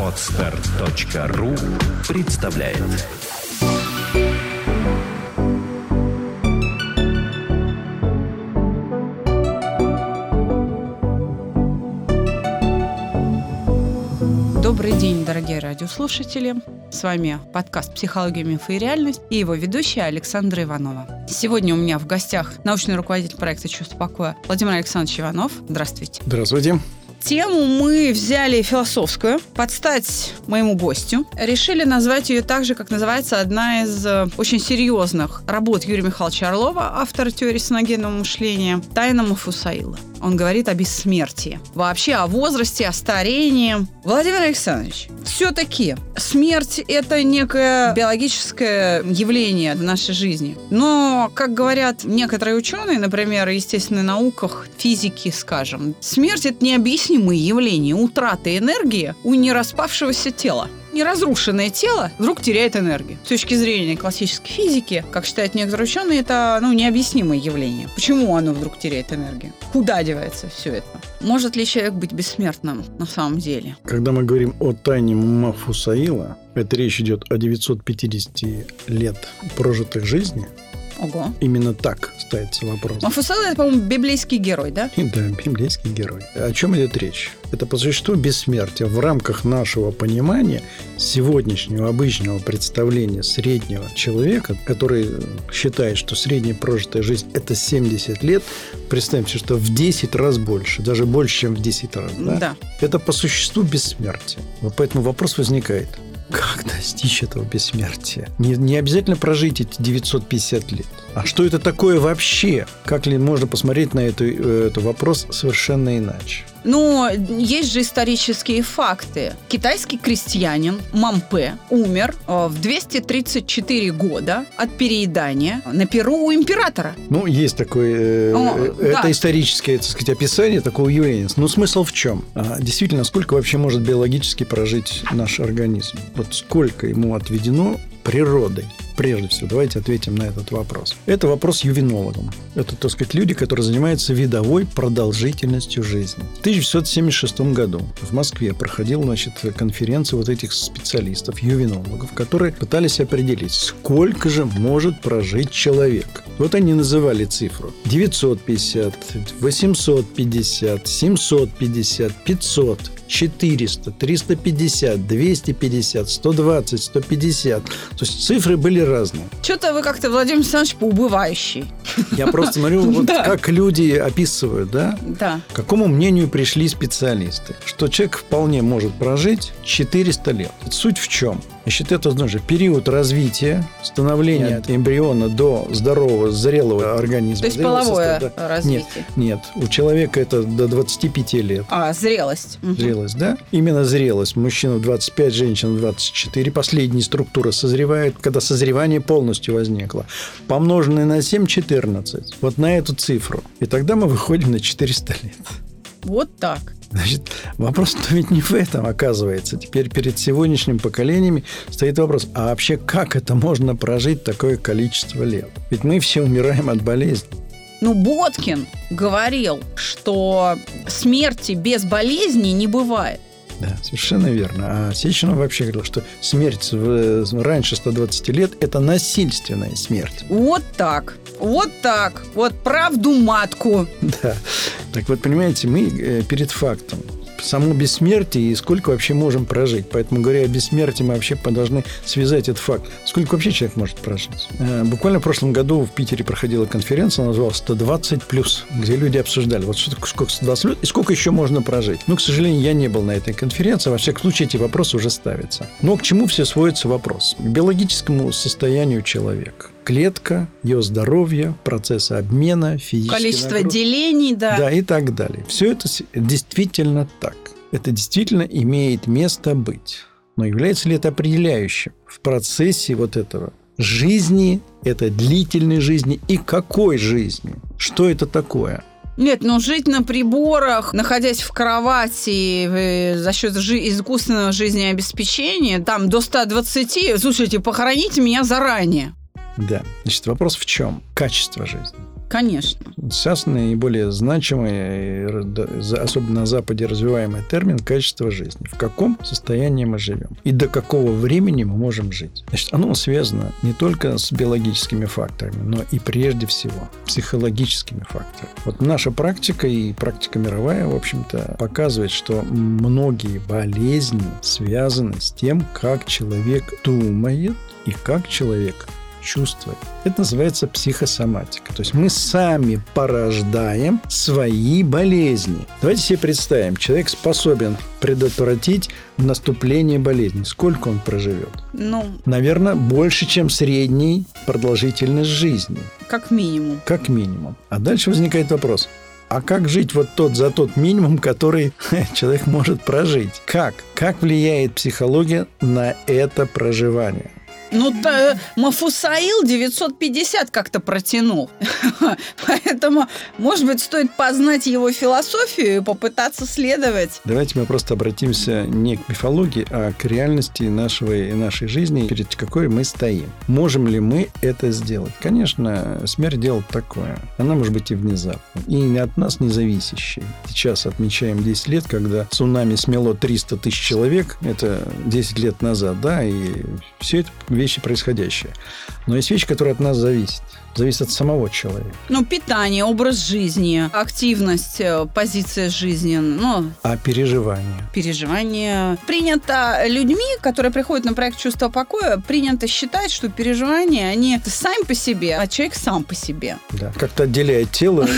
Отстар.ру представляет Добрый день, дорогие радиослушатели. С вами подкаст «Психология, мифы и реальность» и его ведущая Александра Иванова. Сегодня у меня в гостях научный руководитель проекта «Чувство покоя» Владимир Александрович Иванов. Здравствуйте. Здравствуйте. Тему мы взяли философскую, под стать моему гостю. Решили назвать ее так же, как называется одна из э, очень серьезных работ Юрия Михайловича Орлова, автора теории саногенного мышления «Тайна Мафусаила». Он говорит о бессмертии. Вообще о возрасте, о старении. Владимир Александрович, все-таки смерть – это некое биологическое явление в нашей жизни. Но, как говорят некоторые ученые, например, в естественных науках, физики, скажем, смерть – это необъяснимое явление утраты энергии у нераспавшегося тела неразрушенное тело вдруг теряет энергию. С точки зрения классической физики, как считают некоторые ученые, это ну, необъяснимое явление. Почему оно вдруг теряет энергию? Куда девается все это? Может ли человек быть бессмертным на самом деле? Когда мы говорим о тайне Мафусаила, это речь идет о 950 лет прожитых жизни, Ого. Именно так ставится вопрос. Мафусаил это, по-моему, библейский герой, да? Да, библейский герой. О чем идет речь? Это по существу бессмертие. В рамках нашего понимания сегодняшнего обычного представления среднего человека, который считает, что средняя прожитая жизнь – это 70 лет, представьте, что в 10 раз больше, даже больше, чем в 10 раз. Да. Да. Это по существу бессмертие. Поэтому вопрос возникает – как достичь этого бессмертия? Не, не обязательно прожить эти 950 лет. А что это такое вообще? Как ли можно посмотреть на эту, э, этот вопрос совершенно иначе? Но есть же исторические факты. Китайский крестьянин Мампе умер э, в 234 года от переедания на перу у императора. Ну, есть такое... Э, О, это да. историческое, так сказать, описание такого явления. Но смысл в чем? А, действительно, сколько вообще может биологически прожить наш организм? Вот сколько ему отведено природой? Прежде всего, давайте ответим на этот вопрос. Это вопрос ювенологам. Это, так сказать, люди, которые занимаются видовой продолжительностью жизни. В 1976 году в Москве проходила значит, конференция вот этих специалистов, ювенологов, которые пытались определить, сколько же может прожить человек. Вот они называли цифру 950, 850, 750, 500, 400, 350, 250, 120, 150. То есть цифры были разные. Что-то вы как-то, Владимир Александрович, поубывающий. Я просто смотрю, вот Да. как люди описывают, да? Да. К какому мнению пришли специалисты? Что человек вполне может прожить 400 лет. Суть в чем? Значит, это значит, период развития, становления от эмбриона до здорового, зрелого организма. То есть зрелого половое состава, да. развитие. Нет, нет, у человека это до 25 лет. А, зрелость. Зрелость, да? Именно зрелость. Мужчина в 25, женщина в 24. Последняя структура созревает, когда созревание полностью возникло. Помноженное на 7 – 14. Вот на эту цифру. И тогда мы выходим на 400 лет. Вот так. Значит, вопрос ведь не в этом, оказывается. Теперь перед сегодняшним поколениями стоит вопрос, а вообще как это можно прожить такое количество лет? Ведь мы все умираем от болезни. Ну, Боткин говорил, что смерти без болезни не бывает. Да, совершенно верно. А Сеченов вообще говорил, что смерть в- раньше 120 лет – это насильственная смерть. Вот так. Вот так. Вот правду матку. Да. Так вот, понимаете, мы э, перед фактом. Само бессмертие и сколько вообще можем прожить. Поэтому, говоря о бессмертии, мы вообще должны связать этот факт. Сколько вообще человек может прожить? Э, Буквально в прошлом году в Питере проходила конференция, она называлась «120 плюс», где люди обсуждали, вот сколько 120 лет и сколько еще можно прожить. Но, к сожалению, я не был на этой конференции. Во всяком случае, эти вопросы уже ставятся. Но к чему все сводится вопрос? К биологическому состоянию человека. Клетка, ее здоровье, процессы обмена, физические Количество нагрузки. делений, да. Да, и так далее. Все это действительно так. Это действительно имеет место быть. Но является ли это определяющим в процессе вот этого жизни, это длительной жизни и какой жизни? Что это такое? Нет, ну жить на приборах, находясь в кровати э, за счет жи- искусственного жизнеобеспечения, там до 120, слушайте, похороните меня заранее. Да. Значит, вопрос в чем? Качество жизни. Конечно. Сейчас наиболее значимый, особенно на Западе развиваемый термин «качество жизни». В каком состоянии мы живем? И до какого времени мы можем жить? Значит, оно связано не только с биологическими факторами, но и прежде всего психологическими факторами. Вот наша практика и практика мировая, в общем-то, показывает, что многие болезни связаны с тем, как человек думает и как человек чувствовать. Это называется психосоматика. То есть мы сами порождаем свои болезни. Давайте себе представим, человек способен предотвратить наступление болезни. Сколько он проживет? Ну, Наверное, больше, чем средний продолжительность жизни. как минимум. Как минимум. А дальше возникает вопрос. А как жить вот тот за тот минимум, который человек может прожить? Как? Как влияет психология на это проживание? Ну, да, Мафусаил 950 как-то протянул. Поэтому, может быть, стоит познать его философию и попытаться следовать. Давайте мы просто обратимся не к мифологии, а к реальности нашего, нашей жизни, перед какой мы стоим. Можем ли мы это сделать? Конечно, смерть делает такое. Она может быть и внезапной, и от нас не зависящей. Сейчас отмечаем 10 лет, когда цунами смело 300 тысяч человек. Это 10 лет назад, да, и все это вещи происходящие. Но есть вещи, которые от нас зависят зависит от самого человека. Ну, питание, образ жизни, активность, э, позиция жизни, ну... А переживания? Переживания. Принято людьми, которые приходят на проект «Чувство покоя», принято считать, что переживания, они сами по себе, а человек сам по себе. Да, как-то отделяет тело.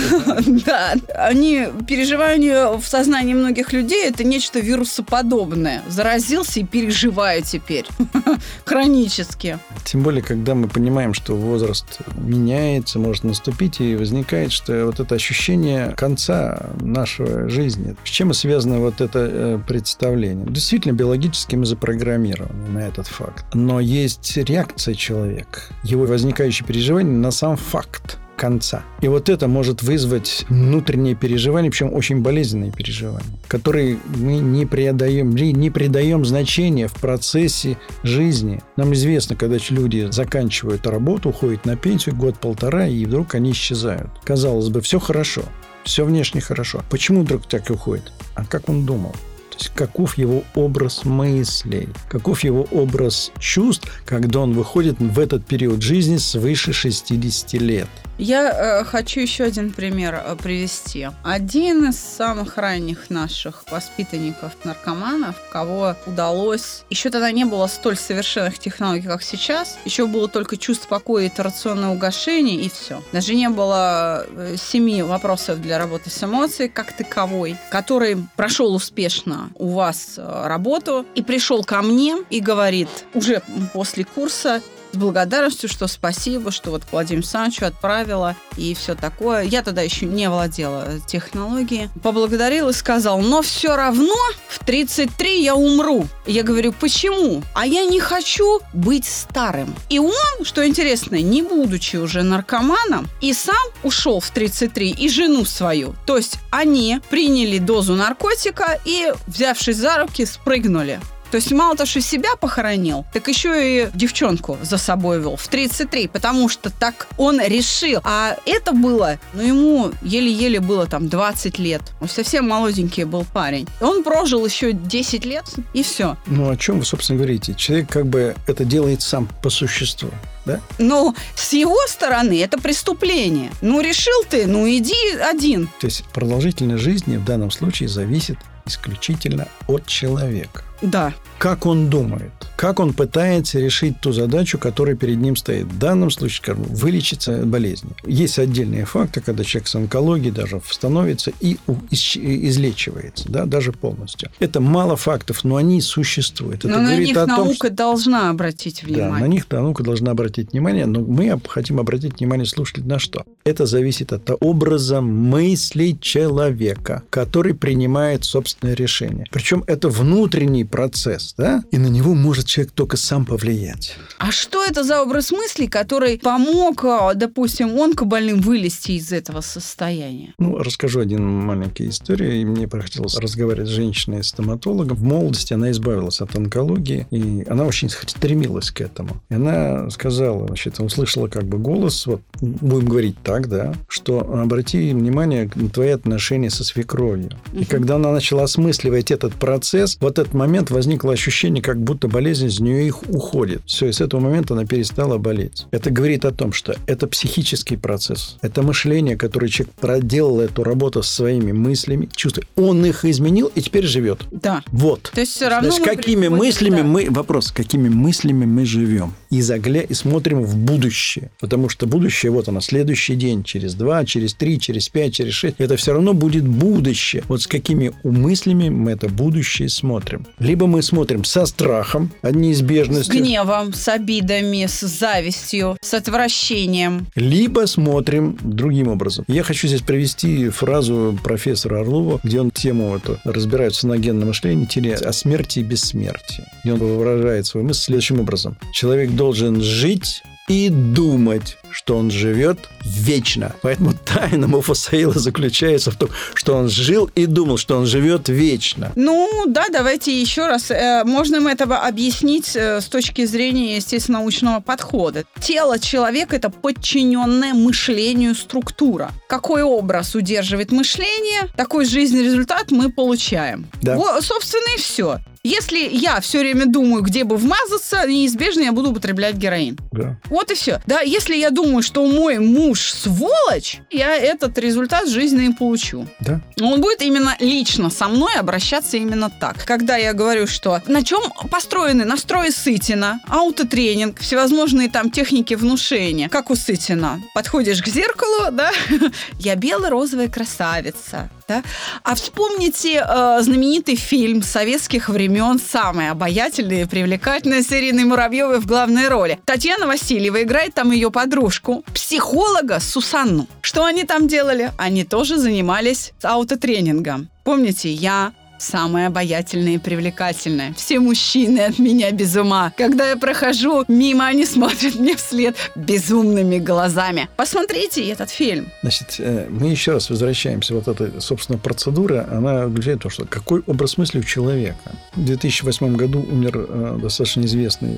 Да, они, переживания в сознании многих людей, это нечто вирусоподобное. Заразился и переживаю теперь. Хронически. Тем более, когда мы понимаем, что возраст меняется, меняется, может наступить, и возникает, что вот это ощущение конца нашей жизни. С чем связано вот это э, представление? Действительно, биологически мы запрограммированы на этот факт. Но есть реакция человека, его возникающие переживания на сам факт конца. И вот это может вызвать внутренние переживания, причем очень болезненные переживания, которые мы не предаем, не придаем значения в процессе жизни. Нам известно, когда люди заканчивают работу, уходят на пенсию год-полтора, и вдруг они исчезают. Казалось бы, все хорошо, все внешне хорошо. Почему вдруг так уходит? А как он думал? Есть каков его образ мыслей, каков его образ чувств, когда он выходит в этот период жизни свыше 60 лет. Я э, хочу еще один пример э, привести. Один из самых ранних наших воспитанников-наркоманов, кого удалось... Еще тогда не было столь совершенных технологий, как сейчас. Еще было только чувство покоя и итерационное угошение, и все. Даже не было э, семи вопросов для работы с эмоцией как таковой, который прошел успешно у вас э, работу и пришел ко мне и говорит уже после курса, с благодарностью, что спасибо, что вот Владимир Санчу отправила и все такое. Я тогда еще не владела технологией. Поблагодарил и сказал, но все равно в 33 я умру. Я говорю, почему? А я не хочу быть старым. И он, что интересно, не будучи уже наркоманом, и сам ушел в 33, и жену свою. То есть они приняли дозу наркотика и, взявшись за руки, спрыгнули. То есть мало того, что себя похоронил, так еще и девчонку за собой вел в 33, потому что так он решил. А это было, ну, ему еле-еле было там 20 лет. Он совсем молоденький был парень. Он прожил еще 10 лет, и все. Ну, о чем вы, собственно, говорите? Человек как бы это делает сам по существу. Да? Ну, с его стороны это преступление. Ну, решил ты, ну, иди один. То есть продолжительность жизни в данном случае зависит исключительно от человека. Да. Как он думает, как он пытается решить ту задачу, которая перед ним стоит. В данном случае, скажем, вылечиться от болезни. Есть отдельные факты, когда человек с онкологией даже становится и излечивается, да, даже полностью. Это мало фактов, но они существуют. Это но на них том, наука что... должна обратить внимание. Да, на них наука должна обратить внимание, но мы хотим обратить внимание слушателей на что? Это зависит от образа мысли человека, который принимает собственное решение. Причем это внутренний процесс, да, и на него может человек только сам повлиять. А что это за образ мысли, который помог, а, допустим, онкобольным вылезти из этого состояния? Ну, расскажу один маленький историю. И мне приходилось разговаривать с женщиной-стоматологом. В молодости она избавилась от онкологии, и она очень стремилась к этому. И она сказала, значит, услышала как бы голос, вот будем говорить так, да, что обрати внимание на твои отношения со свекровью. И когда она начала осмысливать этот процесс, в этот момент возникло ощущение, как будто болезнь из нее их уходит. Все, и с этого момента она перестала болеть. Это говорит о том, что это психический процесс. Это мышление, которое человек проделал эту работу со своими мыслями, чувствами. Он их изменил и теперь живет. Да. Вот. То есть все равно мы какими мыслями да. мы... Вопрос, какими мыслями мы живем? И, загля... и смотрим в будущее. Потому что будущее, вот оно, следующий день, через два, через три, через пять, через шесть. Это все равно будет будущее. Вот с какими мыслями мы это будущее смотрим. Либо мы смотрим со страхом, от С неизбежности. гневом, с обидами, с завистью, с отвращением. Либо смотрим другим образом. Я хочу здесь привести фразу профессора Орлова, где он тему эту разбирает в саногенном мышлении, о смерти и бессмертии. И он выражает свою мысль следующим образом. Человек должен жить и думать, что он живет вечно. Поэтому тайна Муфасаила заключается в том, что он жил и думал, что он живет вечно. Ну, да, давайте еще раз. Э, Можно им этого объяснить э, с точки зрения, естественно, научного подхода. Тело человека – это подчиненная мышлению структура. Какой образ удерживает мышление, такой жизненный результат мы получаем. Да. Во- собственно, и все. Если я все время думаю, где бы вмазаться, неизбежно я буду употреблять героин. Да. Вот и все. Да, если я думаю, что мой муж сволочь, я этот результат жизни и получу. Да. Он будет именно лично со мной обращаться именно так. Когда я говорю, что на чем построены настрои Сытина, аутотренинг, всевозможные там техники внушения, как у Сытина. Подходишь к зеркалу, да, я бело-розовая красавица, да. А вспомните э, знаменитый фильм советских времен «Самая обаятельная и привлекательная» с Ириной Муравьевой в главной роли. Татьяна Васильева играет там ее подружку, психолога Сусанну. Что они там делали? Они тоже занимались аутотренингом. Помните, я самая обаятельная и привлекательная. Все мужчины от меня без ума. Когда я прохожу мимо, они смотрят мне вслед безумными глазами. Посмотрите этот фильм. Значит, э, мы еще раз возвращаемся. Вот эта, собственно, процедура, она включает то, что какой образ мысли у человека. В 2008 году умер э, достаточно известный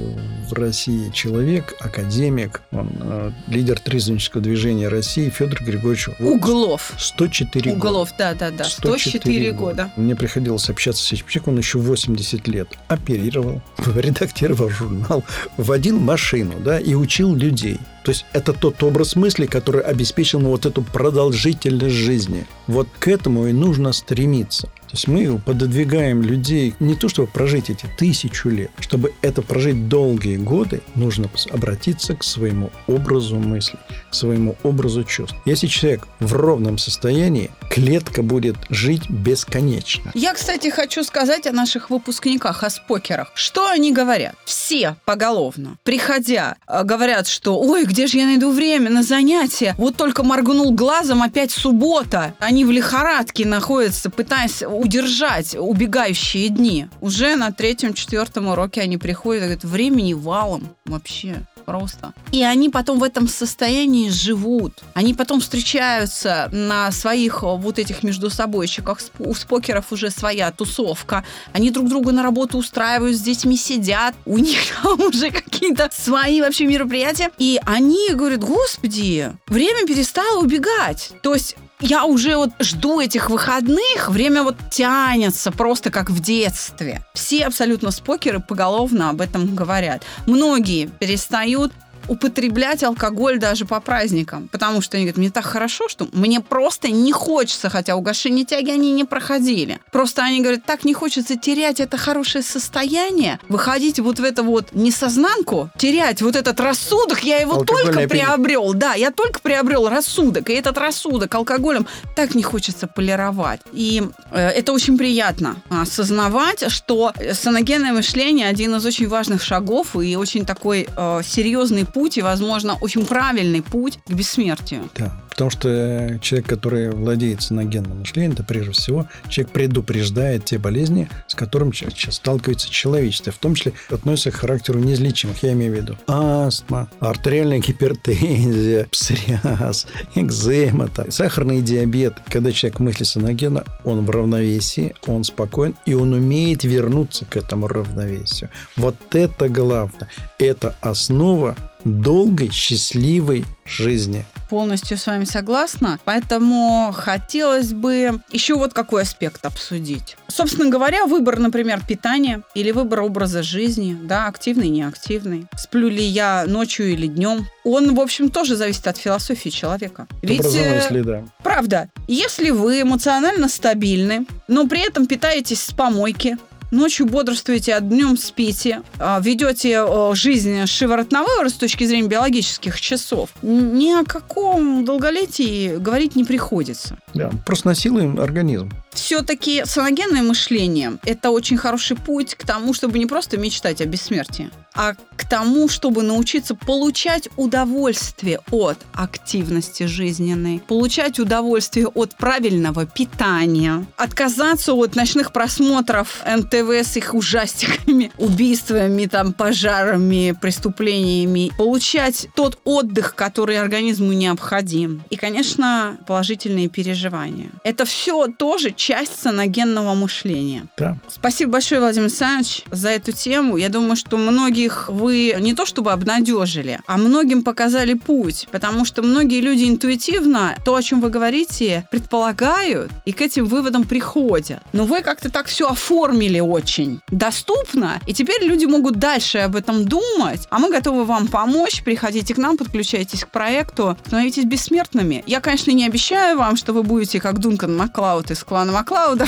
в России человек, академик, он э, лидер трезвеннического движения России Федор Григорьевич Углов. 104 года. Углов, да-да-да. 104 года. Мне приходилось общаться с человеком, он еще 80 лет оперировал, редактировал журнал, водил машину, да, и учил людей. То есть это тот образ мысли, который обеспечил вот эту продолжительность жизни. Вот к этому и нужно стремиться. То есть мы пододвигаем людей не то, чтобы прожить эти тысячу лет, чтобы это прожить долгие годы, нужно обратиться к своему образу мысли, к своему образу чувств. Если человек в ровном состоянии, клетка будет жить бесконечно. Я, кстати, хочу сказать о наших выпускниках, о спокерах. Что они говорят? Все поголовно, приходя, э, говорят, что «Ой, где же я найду время на занятия? Вот только моргнул глазом, опять суббота». Они в лихорадке находятся, пытаясь удержать убегающие дни. Уже на третьем-четвертом уроке они приходят и говорят, времени валом вообще просто. И они потом в этом состоянии живут. Они потом встречаются на своих э, вот этих между собойчиках. У спокеров уже своя тусовка. Они друг друга на работу устраивают, с детьми сидят. У них там уже какие-то свои вообще мероприятия. И они говорят, господи, время перестало убегать. То есть я уже вот жду этих выходных, время вот тянется просто как в детстве. Все абсолютно спокеры поголовно об этом говорят. Многие перестают употреблять алкоголь даже по праздникам, потому что они говорят, мне так хорошо, что мне просто не хочется, хотя угошение тяги они не проходили. Просто они говорят, так не хочется терять это хорошее состояние, выходить вот в это вот несознанку, терять вот этот рассудок, я его только приобрел, да, я только приобрел рассудок, и этот рассудок алкоголем так не хочется полировать. И э, это очень приятно осознавать, что саногенное мышление один из очень важных шагов и очень такой э, серьезный путь, и, возможно, очень правильный путь к бессмертию. Да. Потому что человек, который владеет саногенным мышлением, это прежде всего человек предупреждает те болезни, с которыми сейчас сталкивается человечество. В том числе относятся к характеру неизлечимых. Я имею в виду астма, артериальная гипертензия, псориаз, экзема, сахарный диабет. Когда человек мыслит саногенно, он в равновесии, он спокоен, и он умеет вернуться к этому равновесию. Вот это главное. Это основа долгой, счастливой жизни. Полностью с вами согласна. Поэтому хотелось бы еще вот какой аспект обсудить. Собственно говоря, выбор, например, питания или выбор образа жизни, да, активный, неактивный. Сплю ли я ночью или днем? Он, в общем, тоже зависит от философии человека. Ведь, мысли, да. правда, если вы эмоционально стабильны, но при этом питаетесь с помойки, ночью бодрствуете, а днем спите, а, ведете жизнь шиворот с точки зрения биологических часов, ни о каком долголетии говорить не приходится. Да, просто насилуем организм. Все-таки саногенное мышление – это очень хороший путь к тому, чтобы не просто мечтать о бессмертии, а к тому, чтобы научиться получать удовольствие от активности жизненной, получать удовольствие от правильного питания, отказаться от ночных просмотров НТВ с их ужастиками, убийствами, там, пожарами, преступлениями, получать тот отдых, который организму необходим. И, конечно, положительные переживания. Это все тоже часть саногенного мышления. Да. Спасибо большое, Владимир Александрович, за эту тему. Я думаю, что многих вы не то чтобы обнадежили, а многим показали путь, потому что многие люди интуитивно то, о чем вы говорите, предполагают и к этим выводам приходят. Но вы как-то так все оформили очень доступно, и теперь люди могут дальше об этом думать, а мы готовы вам помочь. Приходите к нам, подключайтесь к проекту, становитесь бессмертными. Я, конечно, не обещаю вам, что вы будете как Дункан Маклауд из клана Маклауда,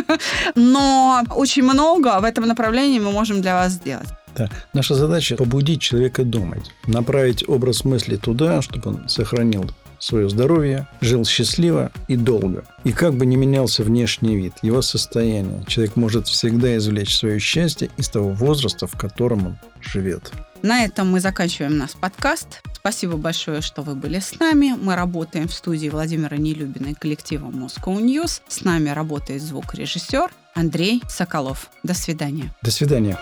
но очень много в этом направлении мы можем для вас сделать. Да. Наша задача побудить человека думать, направить образ мысли туда, чтобы он сохранил свое здоровье, жил счастливо и долго. И как бы ни менялся внешний вид, его состояние, человек может всегда извлечь свое счастье из того возраста, в котором он живет. На этом мы заканчиваем наш подкаст. Спасибо большое, что вы были с нами. Мы работаем в студии Владимира Нелюбина и коллектива Moscow News. С нами работает звукорежиссер Андрей Соколов. До свидания. До свидания.